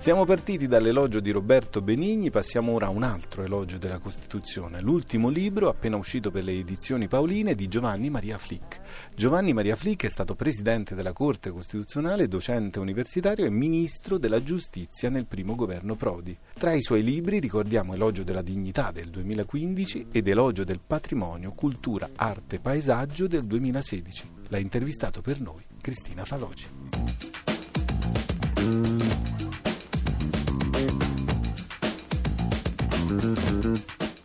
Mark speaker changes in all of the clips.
Speaker 1: Siamo partiti dall'elogio di Roberto Benigni, passiamo ora a un altro elogio della Costituzione, l'ultimo libro appena uscito per le edizioni Paoline di Giovanni Maria Flick. Giovanni Maria Flick è stato presidente della Corte Costituzionale, docente universitario e ministro della Giustizia nel primo governo Prodi. Tra i suoi libri ricordiamo Elogio della dignità del 2015 ed Elogio del patrimonio, cultura, arte, paesaggio del 2016. L'ha intervistato per noi Cristina Faloci.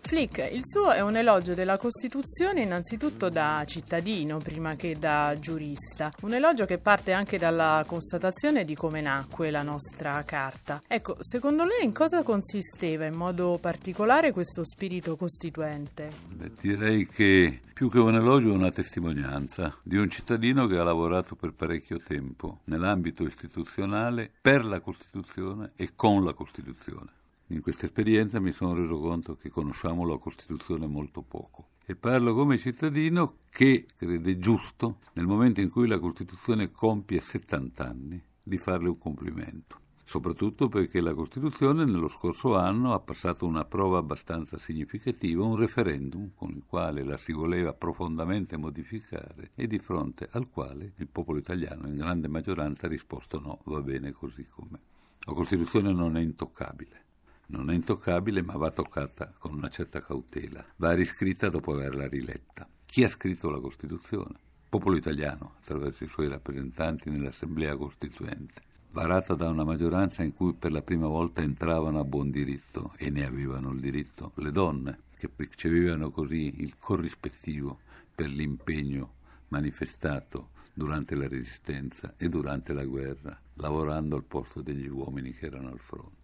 Speaker 2: Flick, il suo è un elogio della Costituzione innanzitutto da cittadino prima che da giurista, un elogio che parte anche dalla constatazione di come nacque la nostra carta. Ecco, secondo lei in cosa consisteva in modo particolare questo spirito costituente?
Speaker 3: Beh, direi che più che un elogio è una testimonianza di un cittadino che ha lavorato per parecchio tempo nell'ambito istituzionale per la Costituzione e con la Costituzione. In questa esperienza mi sono reso conto che conosciamo la Costituzione molto poco e parlo come cittadino che crede giusto, nel momento in cui la Costituzione compie 70 anni, di farle un complimento. Soprattutto perché la Costituzione nello scorso anno ha passato una prova abbastanza significativa, un referendum con il quale la si voleva profondamente modificare e di fronte al quale il popolo italiano in grande maggioranza ha risposto no, va bene così com'è. La Costituzione non è intoccabile non è intoccabile ma va toccata con una certa cautela, va riscritta dopo averla riletta. Chi ha scritto la Costituzione? Il popolo italiano, attraverso i suoi rappresentanti nell'Assemblea Costituente, varata da una maggioranza in cui per la prima volta entravano a buon diritto e ne avevano il diritto le donne, che ricevevano così il corrispettivo per l'impegno manifestato durante la resistenza e durante la guerra, lavorando al posto degli uomini che erano al fronte.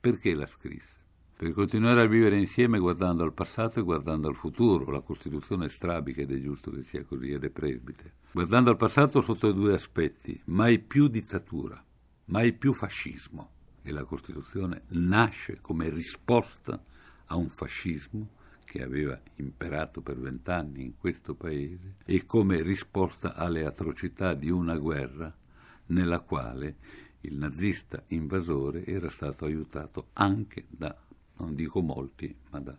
Speaker 3: Perché la scrisse? Per continuare a vivere insieme guardando al passato e guardando al futuro. La Costituzione è strabica ed è giusto che sia così ed è presbite. Guardando al passato sotto due aspetti. Mai più dittatura, mai più fascismo. E la Costituzione nasce come risposta a un fascismo che aveva imperato per vent'anni in questo paese e come risposta alle atrocità di una guerra nella quale il nazista invasore era stato aiutato anche da, non dico molti, ma da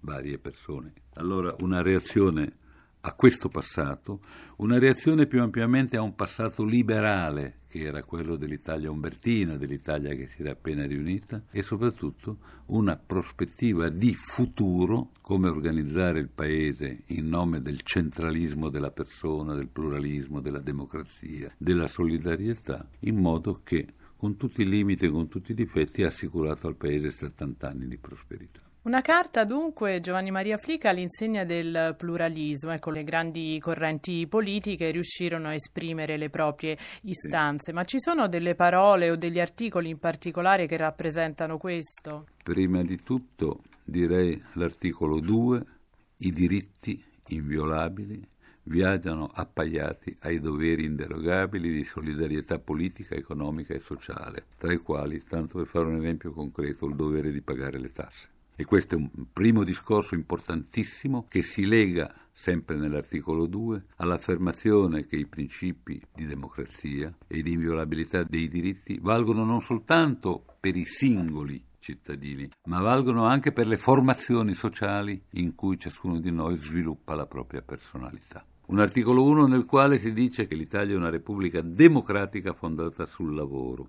Speaker 3: varie persone. Allora una reazione a questo passato, una reazione più ampiamente a un passato liberale che era quello dell'Italia umbertina, dell'Italia che si era appena riunita e soprattutto una prospettiva di futuro, come organizzare il paese in nome del centralismo della persona, del pluralismo, della democrazia, della solidarietà, in modo che con tutti i limiti e con tutti i difetti ha assicurato al paese 70 anni di prosperità.
Speaker 2: Una carta dunque, Giovanni Maria Flica, all'insegna del pluralismo. Ecco, le grandi correnti politiche riuscirono a esprimere le proprie istanze, sì. ma ci sono delle parole o degli articoli in particolare che rappresentano questo?
Speaker 3: Prima di tutto direi l'articolo 2, i diritti inviolabili viaggiano appaiati ai doveri inderogabili di solidarietà politica, economica e sociale, tra i quali, tanto per fare un esempio concreto, il dovere di pagare le tasse. E questo è un primo discorso importantissimo che si lega sempre nell'articolo 2, all'affermazione che i principi di democrazia e di inviolabilità dei diritti valgono non soltanto per i singoli cittadini, ma valgono anche per le formazioni sociali in cui ciascuno di noi sviluppa la propria personalità. Un articolo 1 nel quale si dice che l'Italia è una repubblica democratica fondata sul lavoro,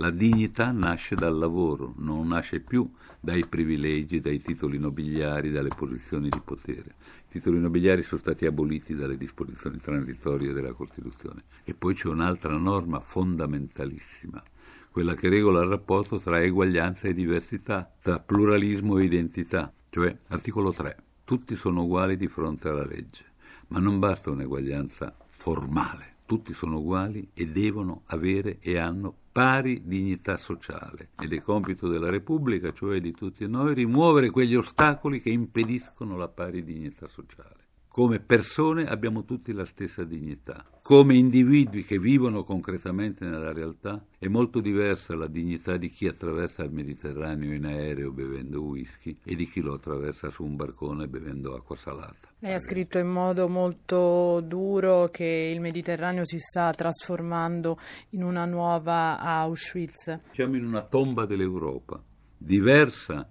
Speaker 3: la dignità nasce dal lavoro, non nasce più dai privilegi, dai titoli nobiliari, dalle posizioni di potere. I titoli nobiliari sono stati aboliti dalle disposizioni transitorie della Costituzione. E poi c'è un'altra norma fondamentalissima, quella che regola il rapporto tra eguaglianza e diversità, tra pluralismo e identità, cioè articolo 3. Tutti sono uguali di fronte alla legge, ma non basta un'eguaglianza formale tutti sono uguali e devono avere e hanno pari dignità sociale ed è compito della Repubblica, cioè di tutti noi, rimuovere quegli ostacoli che impediscono la pari dignità sociale. Come persone abbiamo tutti la stessa dignità. Come individui che vivono concretamente nella realtà è molto diversa la dignità di chi attraversa il Mediterraneo in aereo bevendo whisky e di chi lo attraversa su un barcone bevendo acqua salata.
Speaker 2: Lei ha scritto in modo molto duro che il Mediterraneo si sta trasformando in una nuova Auschwitz.
Speaker 3: Siamo in una tomba dell'Europa, diversa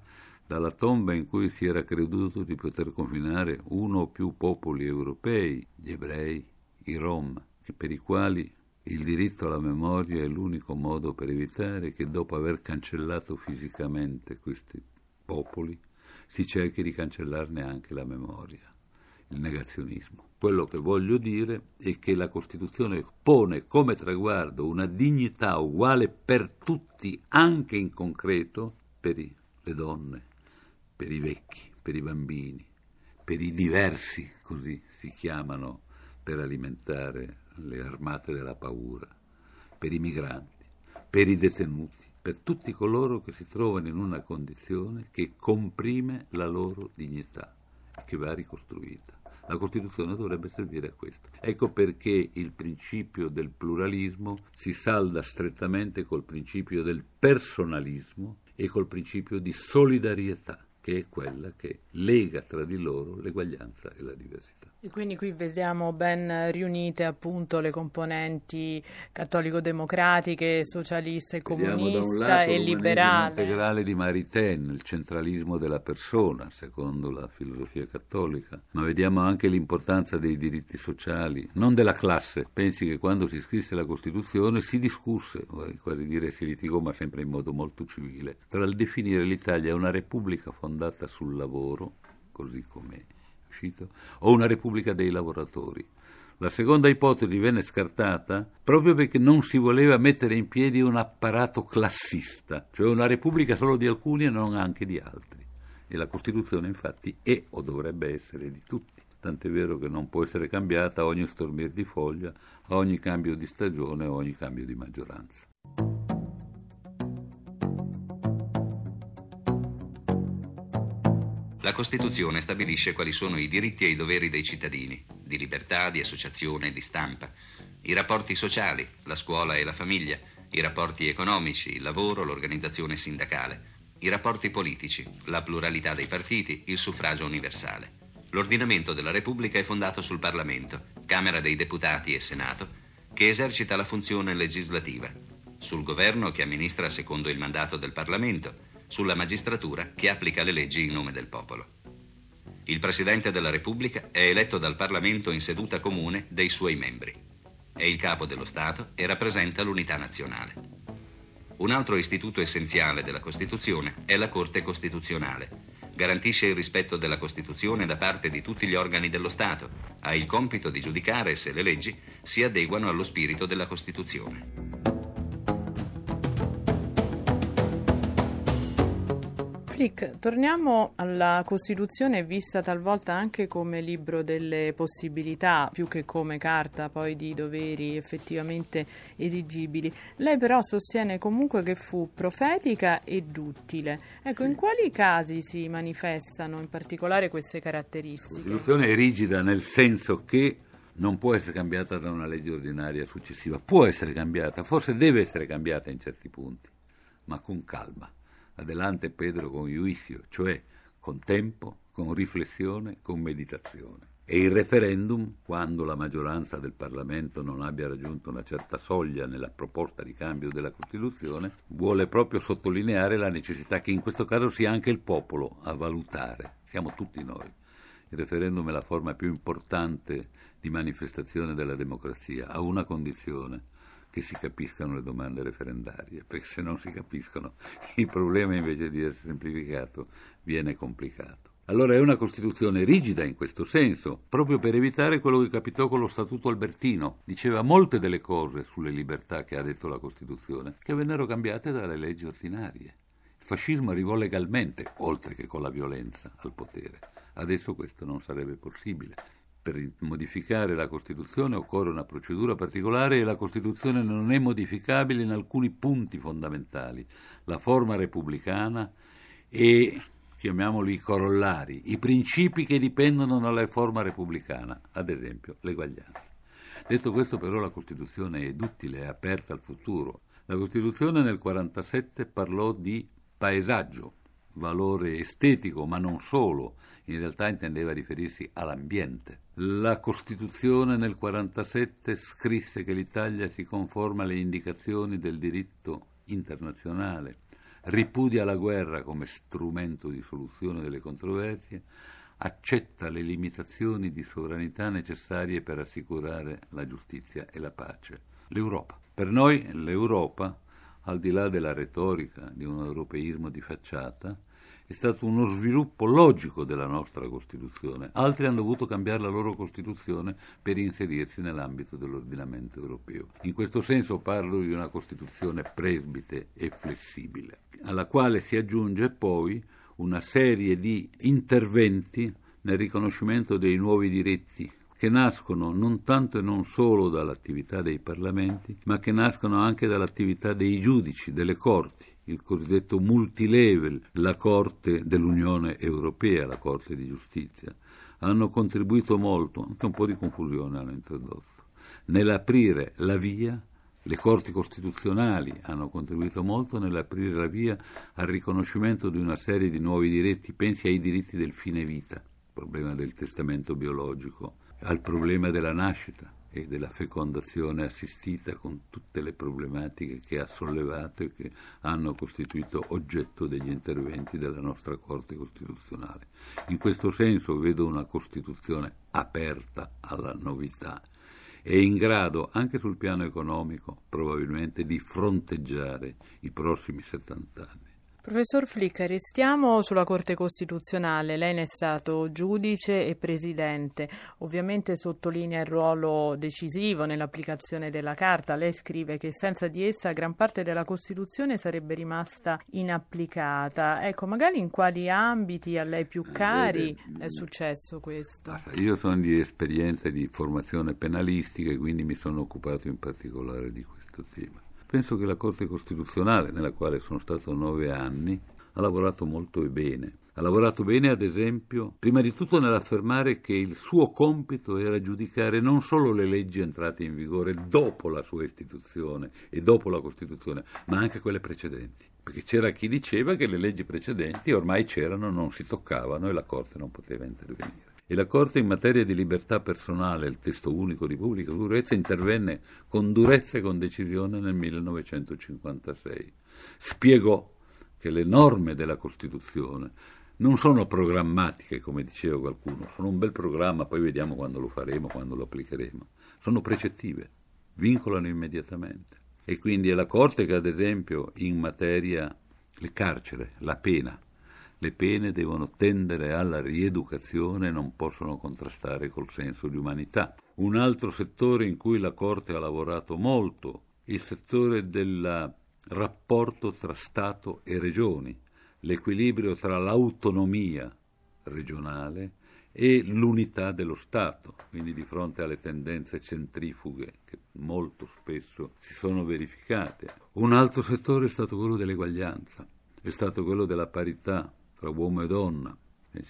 Speaker 3: dalla tomba in cui si era creduto di poter confinare uno o più popoli europei, gli ebrei, i rom, per i quali il diritto alla memoria è l'unico modo per evitare che dopo aver cancellato fisicamente questi popoli si cerchi di cancellarne anche la memoria, il negazionismo. Quello che voglio dire è che la Costituzione pone come traguardo una dignità uguale per tutti, anche in concreto, per le donne, per i vecchi, per i bambini, per i diversi, così si chiamano per alimentare le armate della paura, per i migranti, per i detenuti, per tutti coloro che si trovano in una condizione che comprime la loro dignità e che va ricostruita. La Costituzione dovrebbe servire a questo. Ecco perché il principio del pluralismo si salda strettamente col principio del personalismo e col principio di solidarietà che è quella che lega tra di loro l'eguaglianza e la diversità.
Speaker 2: E quindi qui vediamo ben riunite appunto le componenti cattolico-democratiche, socialista e comunista e liberale.
Speaker 3: integrale di Maritain, il centralismo della persona, secondo la filosofia cattolica, ma vediamo anche l'importanza dei diritti sociali, non della classe. Pensi che quando si scrisse la Costituzione si discusse, quasi dire si litigò, ma sempre in modo molto civile, tra il definire l'Italia una repubblica fondata sul lavoro, così come uscito, o una repubblica dei lavoratori. La seconda ipotesi venne scartata proprio perché non si voleva mettere in piedi un apparato classista, cioè una repubblica solo di alcuni e non anche di altri. E la Costituzione infatti è o dovrebbe essere di tutti, tant'è vero che non può essere cambiata a ogni stormir di foglia, a ogni cambio di stagione, a ogni cambio di maggioranza.
Speaker 4: La Costituzione stabilisce quali sono i diritti e i doveri dei cittadini, di libertà, di associazione e di stampa, i rapporti sociali, la scuola e la famiglia, i rapporti economici, il lavoro, l'organizzazione sindacale, i rapporti politici, la pluralità dei partiti, il suffragio universale. L'ordinamento della Repubblica è fondato sul Parlamento, Camera dei Deputati e Senato, che esercita la funzione legislativa, sul governo che amministra secondo il mandato del Parlamento, sulla magistratura che applica le leggi in nome del popolo. Il Presidente della Repubblica è eletto dal Parlamento in seduta comune dei suoi membri. È il capo dello Stato e rappresenta l'unità nazionale. Un altro istituto essenziale della Costituzione è la Corte Costituzionale. Garantisce il rispetto della Costituzione da parte di tutti gli organi dello Stato. Ha il compito di giudicare se le leggi si adeguano allo spirito della Costituzione.
Speaker 2: Flick, torniamo alla Costituzione vista talvolta anche come libro delle possibilità, più che come carta poi di doveri effettivamente esigibili. Lei però sostiene comunque che fu profetica ed utile. Ecco, in quali casi si manifestano in particolare queste caratteristiche?
Speaker 3: La Costituzione è rigida nel senso che non può essere cambiata da una legge ordinaria successiva, può essere cambiata, forse deve essere cambiata in certi punti, ma con calma adelante Pedro con giudizio, cioè con tempo, con riflessione, con meditazione. E il referendum, quando la maggioranza del Parlamento non abbia raggiunto una certa soglia nella proposta di cambio della Costituzione, vuole proprio sottolineare la necessità che in questo caso sia anche il popolo a valutare, siamo tutti noi. Il referendum è la forma più importante di manifestazione della democrazia, a una condizione, che si capiscano le domande referendarie, perché se non si capiscono il problema invece di essere semplificato viene complicato. Allora è una Costituzione rigida in questo senso, proprio per evitare quello che capitò con lo Statuto Albertino. Diceva molte delle cose sulle libertà che ha detto la Costituzione, che vennero cambiate dalle leggi ordinarie. Il fascismo arrivò legalmente, oltre che con la violenza, al potere. Adesso questo non sarebbe possibile per modificare la Costituzione occorre una procedura particolare e la Costituzione non è modificabile in alcuni punti fondamentali. La forma repubblicana e chiamiamoli i corollari, i principi che dipendono dalla riforma repubblicana, ad esempio l'eguaglianza. Detto questo però la Costituzione è duttile, è aperta al futuro. La Costituzione nel 1947 parlò di paesaggio, valore estetico, ma non solo, in realtà intendeva riferirsi all'ambiente. La Costituzione nel 1947 scrisse che l'Italia si conforma alle indicazioni del diritto internazionale, ripudia la guerra come strumento di soluzione delle controversie, accetta le limitazioni di sovranità necessarie per assicurare la giustizia e la pace. L'Europa. Per noi l'Europa, al di là della retorica di un europeismo di facciata, è stato uno sviluppo logico della nostra Costituzione. Altri hanno dovuto cambiare la loro Costituzione per inserirsi nell'ambito dell'ordinamento europeo. In questo senso parlo di una Costituzione presbite e flessibile, alla quale si aggiunge poi una serie di interventi nel riconoscimento dei nuovi diritti che nascono non tanto e non solo dall'attività dei parlamenti, ma che nascono anche dall'attività dei giudici, delle corti, il cosiddetto multilevel, la Corte dell'Unione Europea, la Corte di Giustizia. Hanno contribuito molto, anche un po' di confusione hanno introdotto, nell'aprire la via le corti costituzionali hanno contribuito molto nell'aprire la via al riconoscimento di una serie di nuovi diritti, pensi ai diritti del fine vita, il problema del testamento biologico, al problema della nascita e della fecondazione assistita con tutte le problematiche che ha sollevato e che hanno costituito oggetto degli interventi della nostra Corte Costituzionale. In questo senso vedo una Costituzione aperta alla novità è in grado, anche sul piano economico, probabilmente di fronteggiare i prossimi 70 anni.
Speaker 2: Professor Flick, restiamo sulla Corte Costituzionale. Lei ne è stato giudice e presidente. Ovviamente sottolinea il ruolo decisivo nell'applicazione della Carta. Lei scrive che senza di essa gran parte della Costituzione sarebbe rimasta inapplicata. Ecco, magari in quali ambiti a lei più cari è successo questo?
Speaker 3: Io sono di esperienza di formazione penalistica e quindi mi sono occupato in particolare di questo tema. Penso che la Corte Costituzionale, nella quale sono stato nove anni, ha lavorato molto e bene. Ha lavorato bene, ad esempio, prima di tutto nell'affermare che il suo compito era giudicare non solo le leggi entrate in vigore dopo la sua istituzione e dopo la Costituzione, ma anche quelle precedenti. Perché c'era chi diceva che le leggi precedenti ormai c'erano, non si toccavano e la Corte non poteva intervenire e la Corte in materia di libertà personale, il testo unico di pubblica sicurezza, intervenne con durezza e con decisione nel 1956. Spiegò che le norme della Costituzione non sono programmatiche, come diceva qualcuno, sono un bel programma, poi vediamo quando lo faremo, quando lo applicheremo, sono precettive, vincolano immediatamente. E quindi è la Corte che, ad esempio, in materia del carcere, la pena, le pene devono tendere alla rieducazione e non possono contrastare col senso di umanità. Un altro settore in cui la Corte ha lavorato molto, il settore del rapporto tra Stato e regioni, l'equilibrio tra l'autonomia regionale e l'unità dello Stato, quindi di fronte alle tendenze centrifughe che molto spesso si sono verificate. Un altro settore è stato quello dell'eguaglianza, è stato quello della parità tra uomo e donna,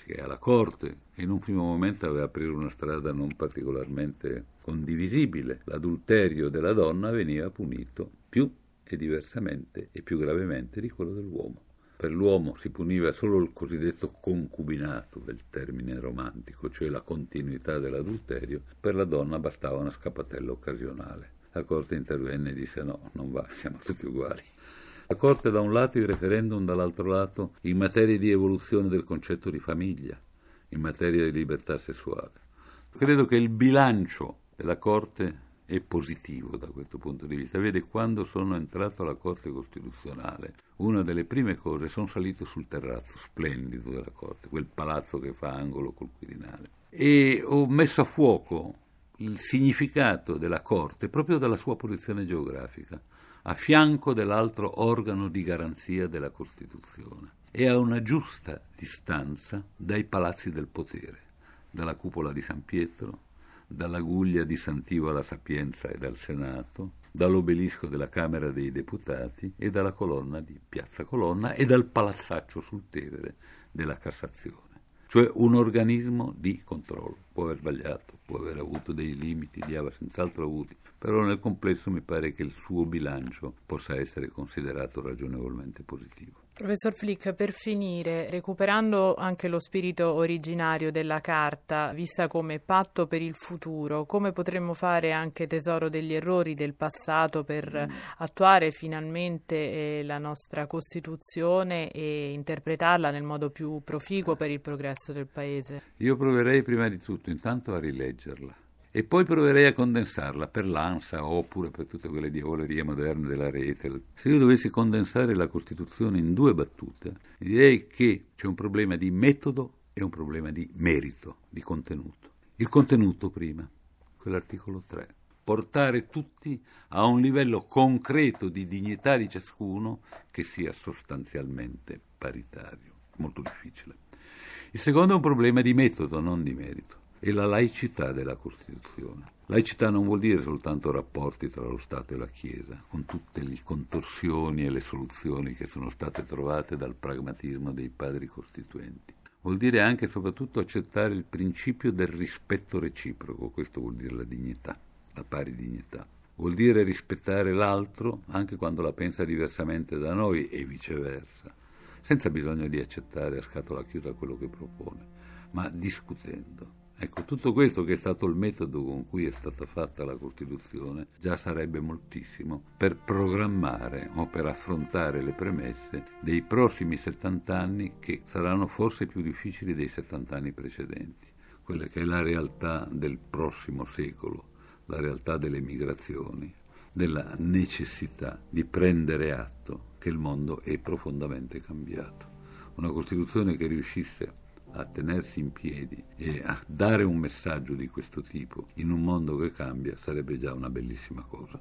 Speaker 3: che alla Corte, che in un primo momento aveva aperto una strada non particolarmente condivisibile. L'adulterio della donna veniva punito più e diversamente e più gravemente di quello dell'uomo. Per l'uomo si puniva solo il cosiddetto concubinato del termine romantico, cioè la continuità dell'adulterio, per la donna bastava una scappatella occasionale. La Corte intervenne e disse no, non va, siamo tutti uguali. La Corte da un lato e il referendum dall'altro lato in materia di evoluzione del concetto di famiglia, in materia di libertà sessuale. Credo che il bilancio della Corte è positivo da questo punto di vista. Vede, quando sono entrato alla Corte Costituzionale, una delle prime cose, sono salito sul terrazzo splendido della Corte, quel palazzo che fa angolo col Quirinale, e ho messo a fuoco il significato della Corte proprio dalla sua posizione geografica a fianco dell'altro organo di garanzia della Costituzione e a una giusta distanza dai palazzi del potere, dalla cupola di San Pietro, dalla guglia di Sant'Ivo alla Sapienza e dal Senato, dall'obelisco della Camera dei Deputati e dalla colonna di Piazza Colonna e dal palazzaccio sul Tevere della Cassazione cioè un organismo di controllo. Può aver sbagliato, può aver avuto dei limiti, li aveva senz'altro avuti, però nel complesso mi pare che il suo bilancio possa essere considerato ragionevolmente positivo.
Speaker 2: Professor Flick, per finire, recuperando anche lo spirito originario della carta, vista come patto per il futuro, come potremmo fare anche tesoro degli errori del passato per mm. attuare finalmente eh, la nostra Costituzione e interpretarla nel modo più proficuo per il progresso del Paese?
Speaker 3: Io proverei prima di tutto intanto a rileggerla e poi proverei a condensarla per l'ANSA oppure per tutte quelle diavolerie moderne della rete. Se io dovessi condensare la Costituzione in due battute, direi che c'è un problema di metodo e un problema di merito, di contenuto. Il contenuto prima, quell'articolo 3, portare tutti a un livello concreto di dignità di ciascuno che sia sostanzialmente paritario. Molto difficile. Il secondo è un problema di metodo, non di merito e la laicità della Costituzione. Laicità non vuol dire soltanto rapporti tra lo Stato e la Chiesa, con tutte le contorsioni e le soluzioni che sono state trovate dal pragmatismo dei padri costituenti. Vuol dire anche e soprattutto accettare il principio del rispetto reciproco, questo vuol dire la dignità, la pari dignità. Vuol dire rispettare l'altro anche quando la pensa diversamente da noi e viceversa, senza bisogno di accettare a scatola chiusa quello che propone, ma discutendo Ecco, tutto questo che è stato il metodo con cui è stata fatta la Costituzione già sarebbe moltissimo per programmare o per affrontare le premesse dei prossimi 70 anni che saranno forse più difficili dei 70 anni precedenti, quella che è la realtà del prossimo secolo, la realtà delle migrazioni, della necessità di prendere atto che il mondo è profondamente cambiato. Una Costituzione che riuscisse a tenersi in piedi e a dare un messaggio di questo tipo in un mondo che cambia sarebbe già una bellissima cosa.